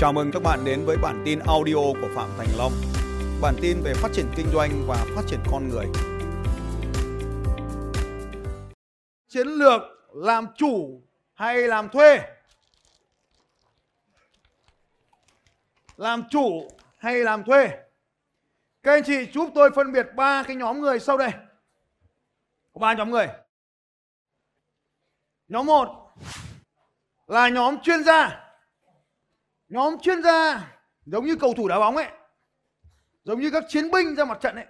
Chào mừng các bạn đến với bản tin audio của Phạm Thành Long. Bản tin về phát triển kinh doanh và phát triển con người. Chiến lược làm chủ hay làm thuê? Làm chủ hay làm thuê? Các anh chị giúp tôi phân biệt ba cái nhóm người sau đây. Có ba nhóm người. Nhóm 1 là nhóm chuyên gia. Nhóm chuyên gia giống như cầu thủ đá bóng ấy. Giống như các chiến binh ra mặt trận ấy.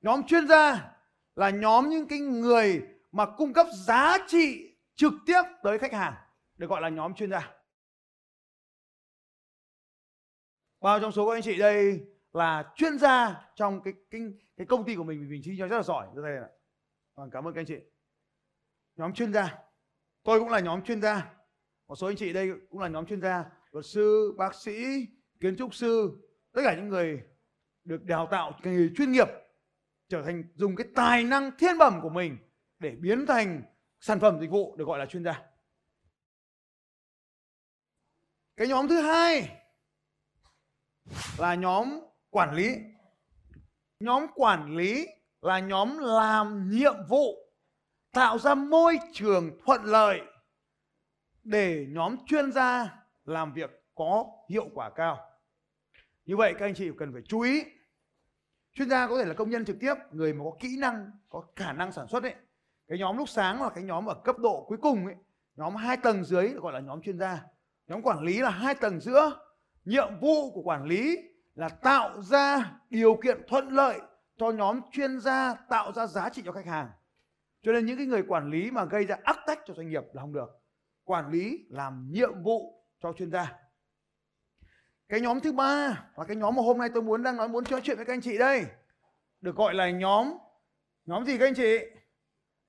Nhóm chuyên gia là nhóm những cái người mà cung cấp giá trị trực tiếp tới khách hàng được gọi là nhóm chuyên gia. Bao trong số các anh chị đây là chuyên gia trong cái cái, cái công ty của mình vì mình chi cho rất là giỏi. Rất là vâng, cảm ơn các anh chị. Nhóm chuyên gia. Tôi cũng là nhóm chuyên gia. Một số anh chị đây cũng là nhóm chuyên gia, luật sư, bác sĩ, kiến trúc sư, tất cả những người được đào tạo nghề chuyên nghiệp trở thành dùng cái tài năng thiên bẩm của mình để biến thành sản phẩm dịch vụ được gọi là chuyên gia. Cái nhóm thứ hai là nhóm quản lý. Nhóm quản lý là nhóm làm nhiệm vụ tạo ra môi trường thuận lợi để nhóm chuyên gia làm việc có hiệu quả cao. Như vậy các anh chị cần phải chú ý. Chuyên gia có thể là công nhân trực tiếp, người mà có kỹ năng, có khả năng sản xuất ấy. Cái nhóm lúc sáng là cái nhóm ở cấp độ cuối cùng ấy, nhóm hai tầng dưới gọi là nhóm chuyên gia. Nhóm quản lý là hai tầng giữa. Nhiệm vụ của quản lý là tạo ra điều kiện thuận lợi cho nhóm chuyên gia tạo ra giá trị cho khách hàng. Cho nên những cái người quản lý mà gây ra ác tách cho doanh nghiệp là không được. Quản lý làm nhiệm vụ cho chuyên gia. Cái nhóm thứ ba là cái nhóm mà hôm nay tôi muốn đang nói muốn nói chuyện với các anh chị đây. Được gọi là nhóm nhóm gì các anh chị?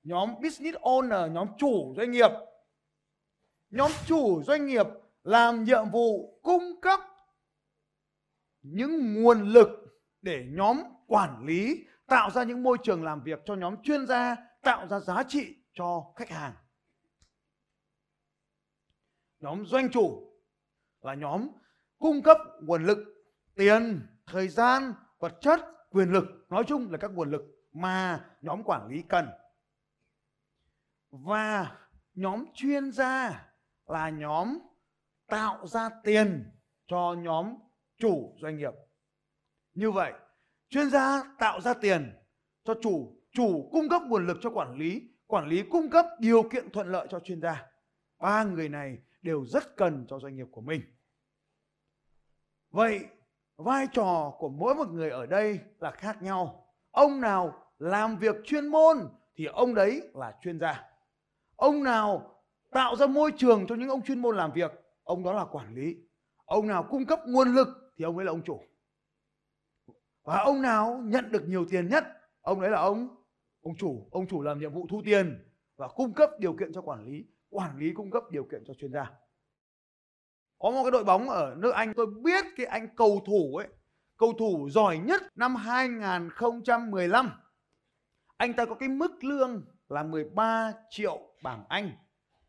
Nhóm business owner, nhóm chủ doanh nghiệp. Nhóm chủ doanh nghiệp làm nhiệm vụ cung cấp những nguồn lực để nhóm quản lý tạo ra những môi trường làm việc cho nhóm chuyên gia tạo ra giá trị cho khách hàng nhóm doanh chủ là nhóm cung cấp nguồn lực, tiền, thời gian, vật chất, quyền lực. Nói chung là các nguồn lực mà nhóm quản lý cần. Và nhóm chuyên gia là nhóm tạo ra tiền cho nhóm chủ doanh nghiệp. Như vậy, chuyên gia tạo ra tiền cho chủ chủ cung cấp nguồn lực cho quản lý quản lý cung cấp điều kiện thuận lợi cho chuyên gia. Ba người này đều rất cần cho doanh nghiệp của mình. Vậy, vai trò của mỗi một người ở đây là khác nhau. Ông nào làm việc chuyên môn thì ông đấy là chuyên gia. Ông nào tạo ra môi trường cho những ông chuyên môn làm việc, ông đó là quản lý. Ông nào cung cấp nguồn lực thì ông ấy là ông chủ. Và ông nào nhận được nhiều tiền nhất, ông đấy là ông ông chủ. Ông chủ làm nhiệm vụ thu tiền và cung cấp điều kiện cho quản lý quản lý cung cấp điều kiện cho chuyên gia. Có một cái đội bóng ở nước Anh, tôi biết cái anh cầu thủ ấy, cầu thủ giỏi nhất năm 2015 anh ta có cái mức lương là 13 triệu bảng Anh,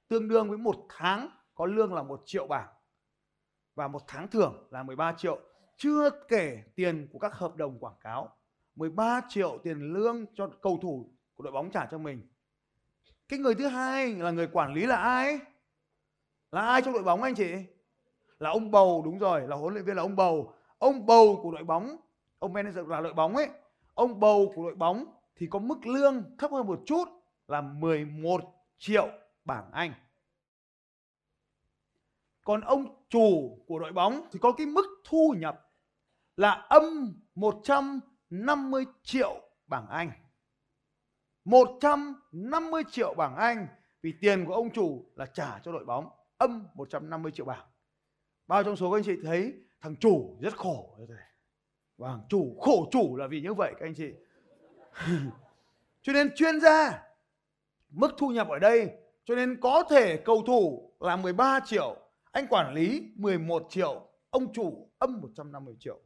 tương đương với một tháng có lương là một triệu bảng và một tháng thưởng là 13 triệu. Chưa kể tiền của các hợp đồng quảng cáo 13 triệu tiền lương cho cầu thủ của đội bóng trả cho mình cái người thứ hai là người quản lý là ai? Là ai trong đội bóng anh chị? Là ông bầu, đúng rồi, là huấn luyện viên là ông bầu. Ông bầu của đội bóng, ông manager là đội bóng ấy, ông bầu của đội bóng thì có mức lương thấp hơn một chút là 11 triệu bảng Anh. Còn ông chủ của đội bóng thì có cái mức thu nhập là âm 150 triệu bảng Anh. 150 triệu bảng Anh vì tiền của ông chủ là trả cho đội bóng âm 150 triệu bảng. Bao trong số các anh chị thấy thằng chủ rất khổ. Vâng chủ khổ chủ là vì như vậy các anh chị. Cho nên chuyên gia mức thu nhập ở đây cho nên có thể cầu thủ là 13 triệu anh quản lý 11 triệu ông chủ âm 150 triệu.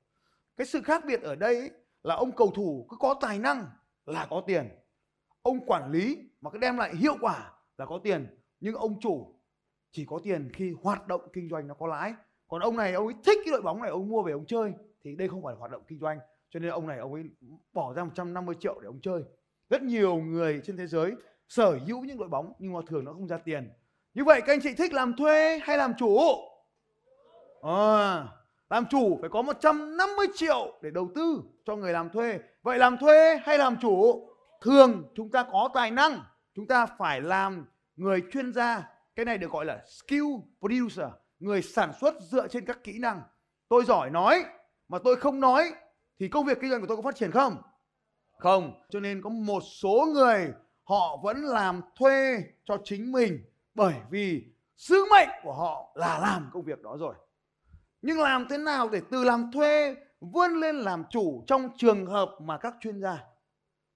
Cái sự khác biệt ở đây ấy, là ông cầu thủ cứ có tài năng là có tiền ông quản lý mà cứ đem lại hiệu quả là có tiền. Nhưng ông chủ chỉ có tiền khi hoạt động kinh doanh nó có lãi. Còn ông này ông ấy thích cái đội bóng này ông mua về ông chơi thì đây không phải là hoạt động kinh doanh. Cho nên ông này ông ấy bỏ ra 150 triệu để ông chơi. Rất nhiều người trên thế giới sở hữu những đội bóng nhưng mà thường nó không ra tiền. Như vậy các anh chị thích làm thuê hay làm chủ? À, làm chủ phải có 150 triệu để đầu tư cho người làm thuê. Vậy làm thuê hay làm chủ? Thường chúng ta có tài năng, chúng ta phải làm người chuyên gia. Cái này được gọi là skill producer, người sản xuất dựa trên các kỹ năng. Tôi giỏi nói mà tôi không nói thì công việc kinh doanh của tôi có phát triển không? Không. Cho nên có một số người họ vẫn làm thuê cho chính mình bởi vì sứ mệnh của họ là làm công việc đó rồi. Nhưng làm thế nào để từ làm thuê vươn lên làm chủ trong trường hợp mà các chuyên gia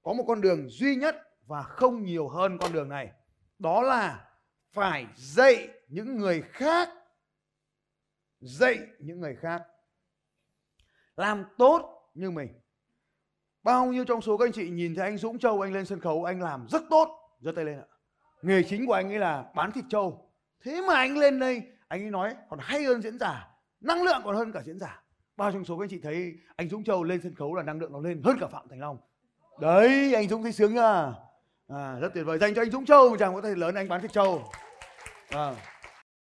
có một con đường duy nhất và không nhiều hơn con đường này. Đó là phải dạy những người khác, dạy những người khác. Làm tốt như mình. Bao nhiêu trong số các anh chị nhìn thấy anh Dũng Châu, anh lên sân khấu, anh làm rất tốt, giơ tay lên ạ. Nghề chính của anh ấy là bán thịt trâu. Thế mà anh lên đây, anh ấy nói còn hay hơn diễn giả, năng lượng còn hơn cả diễn giả. Bao trong số các anh chị thấy anh Dũng Châu lên sân khấu là năng lượng nó lên hơn cả Phạm Thành Long đấy anh Dũng thấy sướng nhá. À, rất tuyệt vời. Dành cho anh Dũng Châu một chàng có thể lớn anh bán thịt trâu. À.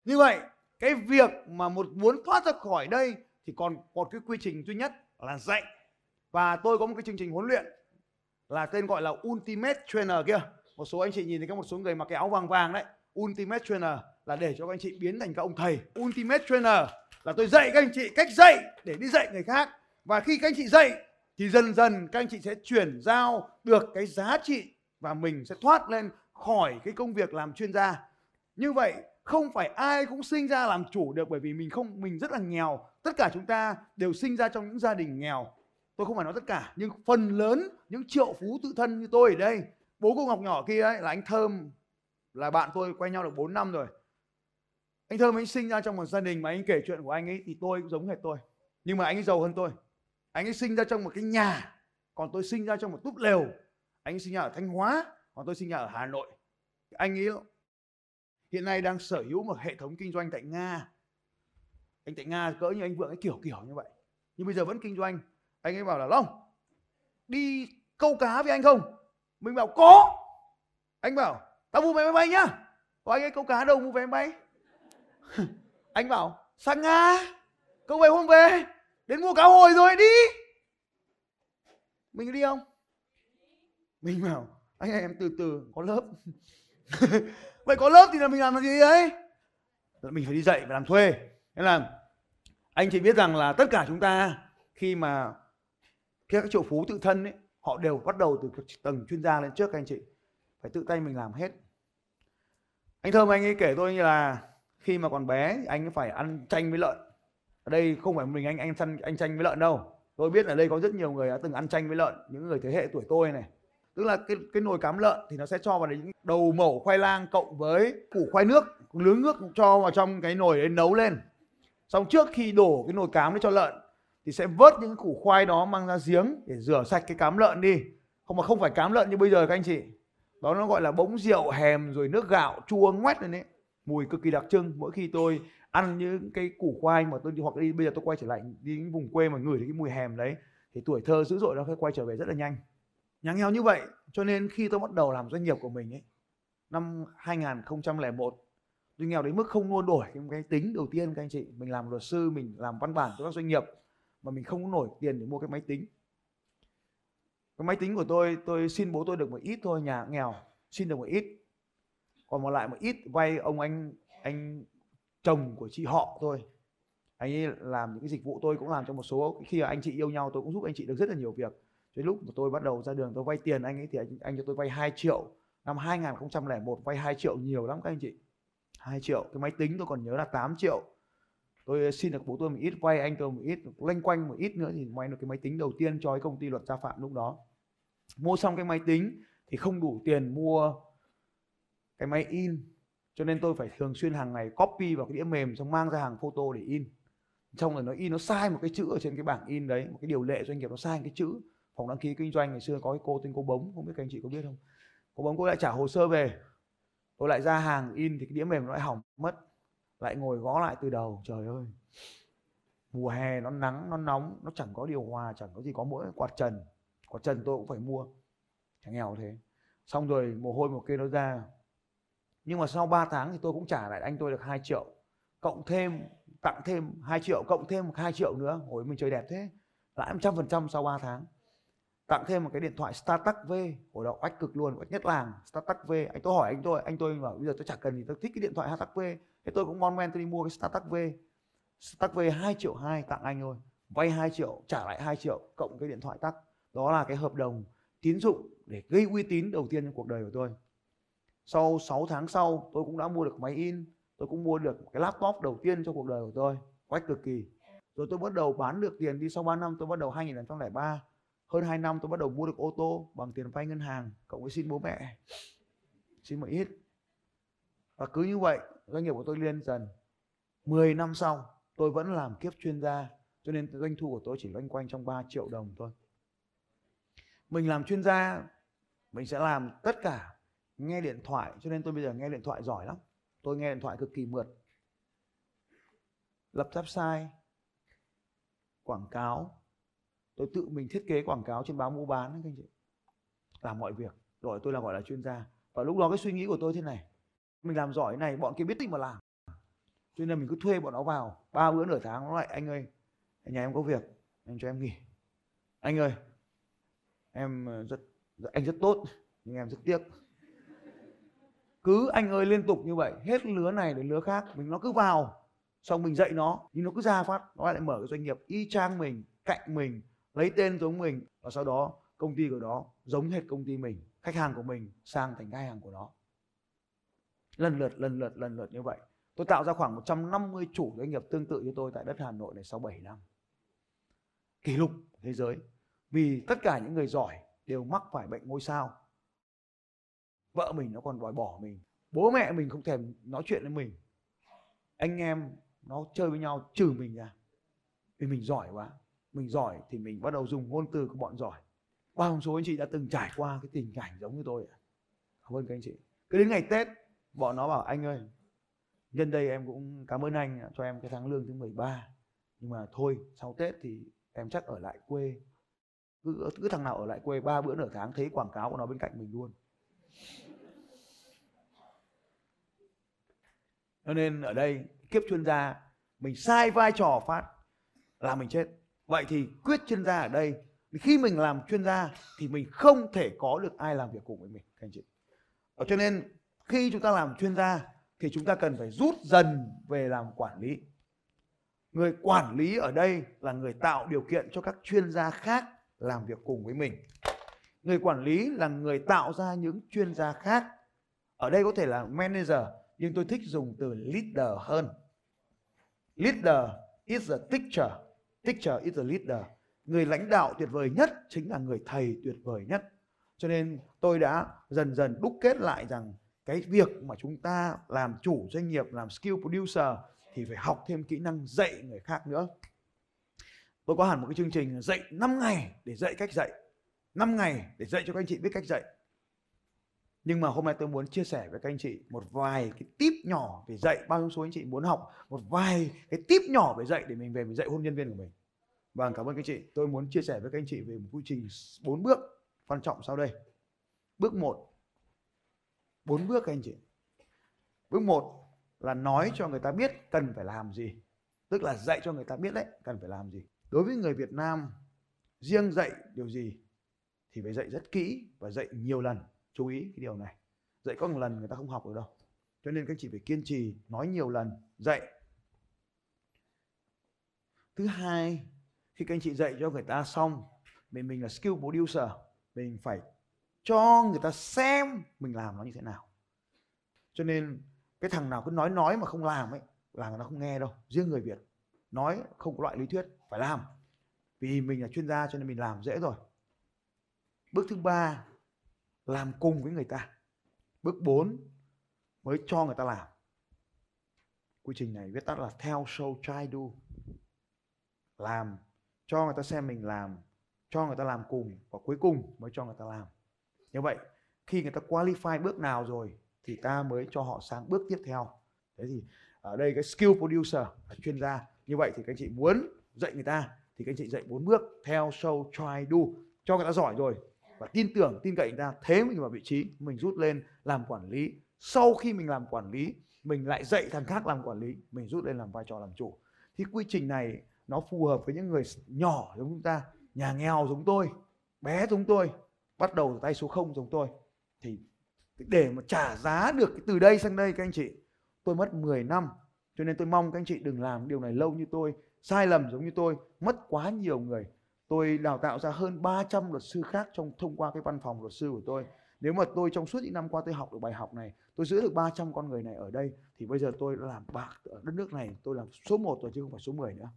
như vậy cái việc mà một muốn thoát ra khỏi đây thì còn một cái quy trình duy nhất là dạy. Và tôi có một cái chương trình huấn luyện là tên gọi là Ultimate Trainer kia. Một số anh chị nhìn thấy có một số người mặc cái áo vàng vàng đấy. Ultimate Trainer là để cho các anh chị biến thành các ông thầy. Ultimate Trainer là tôi dạy các anh chị cách dạy để đi dạy người khác. Và khi các anh chị dạy thì dần dần các anh chị sẽ chuyển giao được cái giá trị và mình sẽ thoát lên khỏi cái công việc làm chuyên gia. Như vậy, không phải ai cũng sinh ra làm chủ được bởi vì mình không, mình rất là nghèo. Tất cả chúng ta đều sinh ra trong những gia đình nghèo. Tôi không phải nói tất cả, nhưng phần lớn, những triệu phú tự thân như tôi ở đây. Bố cô ngọc nhỏ kia ấy là anh thơm. Là bạn tôi quen nhau được 4 năm rồi. Anh thơm anh sinh ra trong một gia đình mà anh kể chuyện của anh ấy thì tôi cũng giống hệt tôi. Nhưng mà anh ấy giàu hơn tôi anh ấy sinh ra trong một cái nhà, còn tôi sinh ra trong một túp lều. Anh ấy sinh ra ở thanh hóa, còn tôi sinh ra ở hà nội. Anh ấy hiện nay đang sở hữu một hệ thống kinh doanh tại nga. Anh tại nga cỡ như anh vượng ấy kiểu kiểu như vậy. Nhưng bây giờ vẫn kinh doanh. Anh ấy bảo là, long, đi câu cá với anh không? Mình bảo, có. Anh bảo, tao mua vé máy bay nhá. Có anh ấy câu cá đâu, mua vé máy bay? Anh bảo, sang nga câu về hôm về đến mua cá hồi rồi đi. Mình đi không? Mình bảo anh em từ từ có lớp. Vậy có lớp thì là mình làm là gì đấy? Mình phải đi dạy và làm thuê. Nên là anh chị biết rằng là tất cả chúng ta khi mà khi các triệu phú tự thân ấy, họ đều bắt đầu từ tầng chuyên gia lên trước các anh chị. Phải tự tay mình làm hết. Anh thơm anh ấy kể tôi như là khi mà còn bé anh ấy phải ăn chanh với lợn ở đây không phải mình anh anh săn, anh chanh với lợn đâu. Tôi biết ở đây có rất nhiều người đã từng ăn chanh với lợn, những người thế hệ tuổi tôi này. Tức là cái cái nồi cám lợn thì nó sẽ cho vào đấy những đầu mẩu khoai lang cộng với củ khoai nước lứa nước cho vào trong cái nồi đấy nấu lên. Xong trước khi đổ cái nồi cám đấy cho lợn thì sẽ vớt những củ khoai đó mang ra giếng để rửa sạch cái cám lợn đi. Không, mà không phải cám lợn như bây giờ các anh chị. Đó nó gọi là bỗng rượu hèm rồi nước gạo chua ngoét lên đấy mùi cực kỳ đặc trưng. Mỗi khi tôi ăn những cái củ khoai mà tôi đi, hoặc đi, bây giờ tôi quay trở lại đi những vùng quê mà ngửi thấy cái mùi hèm đấy, thì tuổi thơ dữ dội nó sẽ quay trở về rất là nhanh. Nhà nghèo như vậy, cho nên khi tôi bắt đầu làm doanh nghiệp của mình ấy, năm 2001 tôi nghèo đến mức không mua đổi cái máy tính đầu tiên các anh chị. Mình làm luật sư, mình làm văn bản cho các doanh nghiệp, mà mình không có nổi tiền để mua cái máy tính. Cái máy tính của tôi tôi xin bố tôi được một ít thôi, nhà nghèo, xin được một ít còn một lại một ít vay ông anh anh chồng của chị họ thôi. Anh ấy làm những cái dịch vụ tôi cũng làm cho một số khi mà anh chị yêu nhau tôi cũng giúp anh chị được rất là nhiều việc. Cho lúc mà tôi bắt đầu ra đường tôi vay tiền anh ấy thì anh, anh cho tôi vay 2 triệu. Năm 2001 vay 2 triệu nhiều lắm các anh chị. 2 triệu cái máy tính tôi còn nhớ là 8 triệu. Tôi xin được bố tôi một ít vay anh tôi một ít loanh quanh một ít nữa thì may được cái máy tính đầu tiên cho cái công ty luật gia phạm lúc đó. Mua xong cái máy tính thì không đủ tiền mua cái máy in. Cho nên tôi phải thường xuyên hàng ngày copy vào cái đĩa mềm xong mang ra hàng photo để in. Xong rồi nó in, nó sai một cái chữ ở trên cái bảng in đấy, một cái điều lệ doanh nghiệp nó sai một cái chữ. Phòng đăng ký kinh doanh ngày xưa có cái cô tên cô bống, không biết các anh chị có biết không? Cô bống cô lại trả hồ sơ về. Tôi lại ra hàng in thì cái đĩa mềm nó lại hỏng mất. Lại ngồi gõ lại từ đầu, trời ơi. Mùa hè nó nắng, nó nóng, nó chẳng có điều hòa, chẳng có gì, có mỗi quạt trần. Quạt trần tôi cũng phải mua. Chẳng nghèo thế. Xong rồi mồ hôi một kia nó ra nhưng mà sau 3 tháng thì tôi cũng trả lại anh tôi được 2 triệu. Cộng thêm, tặng thêm 2 triệu, cộng thêm 2 triệu nữa. Hồi mình chơi đẹp thế. Lãi 100% sau 3 tháng. Tặng thêm một cái điện thoại StarTac V. Hồi đó, oách cực luôn, oách nhất làng StarTac V. Anh tôi hỏi anh tôi anh tôi bảo bây giờ tôi chẳng cần gì, tôi thích cái điện thoại StarTac V. Thế tôi cũng ngon men, tôi đi mua cái StarTac V. StarTac V 2 triệu 2 tặng anh thôi. Vay 2 triệu, trả lại 2 triệu, cộng cái điện thoại tắc đó là cái hợp đồng tín dụng để gây uy tín đầu tiên trong cuộc đời của tôi sau 6 tháng sau, tôi cũng đã mua được máy in, tôi cũng mua được cái laptop đầu tiên trong cuộc đời của tôi, quách cực kỳ. Rồi tôi bắt đầu bán được tiền đi sau 3 năm, tôi bắt đầu 2003 hơn 2 năm tôi bắt đầu mua được ô tô bằng tiền vay ngân hàng, cộng với xin bố mẹ, xin một ít. Và cứ như vậy, doanh nghiệp của tôi lên dần. 10 năm sau, tôi vẫn làm kiếp chuyên gia, cho nên doanh thu của tôi chỉ loanh quanh trong 3 triệu đồng thôi. Mình làm chuyên gia, mình sẽ làm tất cả nghe điện thoại, cho nên tôi bây giờ nghe điện thoại giỏi lắm. Tôi nghe điện thoại cực kỳ mượt. Lập website quảng cáo. Tôi tự mình thiết kế quảng cáo trên báo mua bán các anh chị. Làm mọi việc. Rồi tôi là, gọi là, chuyên gia. Và lúc đó cái suy nghĩ của tôi thế này. Mình làm giỏi này, bọn kia biết gì mà làm. Cho nên mình cứ thuê bọn nó vào. Ba bữa nửa tháng nó lại, anh ơi, nhà em có việc, anh cho em nghỉ. Anh ơi, em ờ, rất dạ, anh rất tốt, nhưng em rất tiếc cứ anh ơi, liên tục như vậy, hết lứa này đến lứa khác, mình nó cứ vào, xong mình dạy nó, nhưng nó cứ ra phát, nó lại mở cái doanh nghiệp y chang mình, cạnh mình, lấy tên giống mình, và sau đó công ty của nó giống hết công ty mình, khách hàng của mình sang thành khách hàng của nó. Lần lượt lần lượt lần lượt như vậy. Tôi tạo ra khoảng 150 chủ doanh nghiệp tương tự như tôi tại đất Hà Nội này sau 7 năm. Kỷ lục thế giới. Vì tất cả những người giỏi đều mắc phải bệnh ngôi sao vợ mình nó còn đòi bỏ mình. Bố mẹ mình không thèm nói chuyện với mình. Anh em nó chơi với nhau trừ mình ra. Vì mình giỏi quá. Mình giỏi thì mình bắt đầu dùng ngôn từ của bọn giỏi. Bao số anh chị đã từng trải qua cái tình cảnh giống như tôi ạ. Cảm ơn các anh chị. Cứ đến ngày tết bọn nó bảo anh ơi nhân đây em cũng cảm ơn anh cho em cái tháng lương thứ 13 nhưng mà thôi sau tết thì em chắc ở lại quê. Cứ, cứ thằng nào ở lại quê ba bữa nửa tháng thấy quảng cáo của nó bên cạnh mình luôn cho nên ở đây kiếp chuyên gia, mình sai vai trò phát là mình chết. Vậy thì quyết chuyên gia ở đây, khi mình làm chuyên gia thì mình không thể có được ai làm việc cùng với mình, các anh chị. Ở cho nên khi chúng ta làm chuyên gia thì chúng ta cần phải rút dần về làm quản lý. Người quản lý ở đây là người tạo điều kiện cho các chuyên gia khác làm việc cùng với mình người quản lý là người tạo ra những chuyên gia khác. Ở đây có thể là manager, nhưng tôi thích dùng từ leader hơn. Leader is a teacher. Teacher is a leader. Người lãnh đạo tuyệt vời nhất chính là người thầy tuyệt vời nhất. Cho nên tôi đã dần dần đúc kết lại rằng cái việc mà chúng ta làm chủ doanh nghiệp, làm skill producer thì phải học thêm kỹ năng dạy người khác nữa. Tôi có hẳn một cái chương trình dạy 5 ngày để dạy cách dạy. 5 ngày để dạy cho các anh chị biết cách dạy. Nhưng mà hôm nay tôi muốn chia sẻ với các anh chị một vài cái tip nhỏ để dạy. Bao nhiêu số anh chị muốn học? Một vài cái tip nhỏ về dạy để mình về mình dạy hôn nhân viên của mình. Vâng cảm ơn các anh chị. Tôi muốn chia sẻ với các anh chị về một quy trình 4 bước quan trọng sau đây. Bước 1 bốn bước các anh chị. Bước một là nói cho người ta biết cần phải làm gì. Tức là dạy cho người ta biết đấy, cần phải làm gì. Đối với người Việt Nam, riêng dạy điều gì? Thì phải dạy rất kỹ và dạy nhiều lần. Chú ý cái điều này. Dạy có một lần người ta không học được đâu. Cho nên các chị phải kiên trì nói nhiều lần, dạy. Thứ hai, khi các anh chị dạy cho người ta xong, mình mình là skill producer, mình phải cho người ta xem mình làm nó như thế nào. Cho nên cái thằng nào cứ nói nói mà không làm ấy là người ta không nghe đâu, riêng người việt. Nói không có loại lý thuyết, phải làm. Vì mình là chuyên gia cho nên mình làm dễ rồi bước thứ ba, làm cùng với người ta. Bước 4 mới cho người ta làm. Quy trình này viết tắt là theo show try do. Làm, cho người ta xem mình làm, cho người ta làm cùng và cuối cùng mới cho người ta làm. Như vậy, khi người ta qualify bước nào rồi thì ta mới cho họ sang bước tiếp theo. Thế thì ở đây cái skill producer là chuyên gia. Như vậy thì các anh chị muốn dạy người ta thì các anh chị dạy bốn bước theo show try do. Cho người ta giỏi rồi và tin tưởng, tin cậy người ta thế mình vào vị trí, mình rút lên làm quản lý. Sau khi mình làm quản lý, mình lại dạy thằng khác làm quản lý, mình rút lên làm vai trò làm chủ. Thì quy trình này nó phù hợp với những người nhỏ giống chúng ta, nhà nghèo giống tôi, bé giống tôi, bắt đầu từ tay số 0 giống tôi. Thì để mà trả giá được từ đây sang đây, các anh chị, tôi mất 10 năm, cho nên tôi mong các anh chị đừng làm điều này lâu như tôi, sai lầm giống như tôi, mất quá nhiều người tôi đào tạo ra hơn 300 luật sư khác trong thông qua cái văn phòng luật sư của tôi. Nếu mà tôi trong suốt những năm qua tôi học được bài học này, tôi giữ được 300 con người này ở đây, thì bây giờ tôi làm bạc ở đất nước này, tôi làm số 1 rồi chứ không phải số 10 nữa.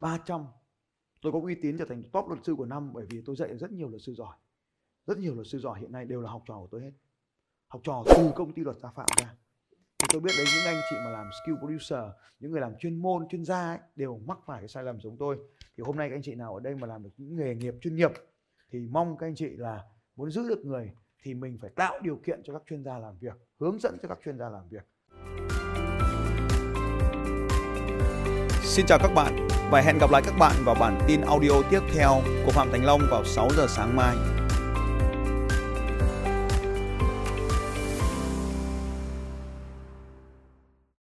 300 tôi có uy tín trở thành top luật sư của năm bởi vì tôi dạy rất nhiều luật sư giỏi. Rất nhiều luật sư giỏi hiện nay đều là học trò của tôi hết. Học trò từ công ty luật gia phạm ra thì tôi biết đấy những anh chị mà làm skill producer những người làm chuyên môn chuyên gia ấy, đều mắc phải cái sai lầm giống tôi thì hôm nay các anh chị nào ở đây mà làm được những nghề nghiệp chuyên nghiệp thì mong các anh chị là muốn giữ được người thì mình phải tạo điều kiện cho các chuyên gia làm việc hướng dẫn cho các chuyên gia làm việc Xin chào các bạn và hẹn gặp lại các bạn vào bản tin audio tiếp theo của Phạm Thành Long vào 6 giờ sáng mai.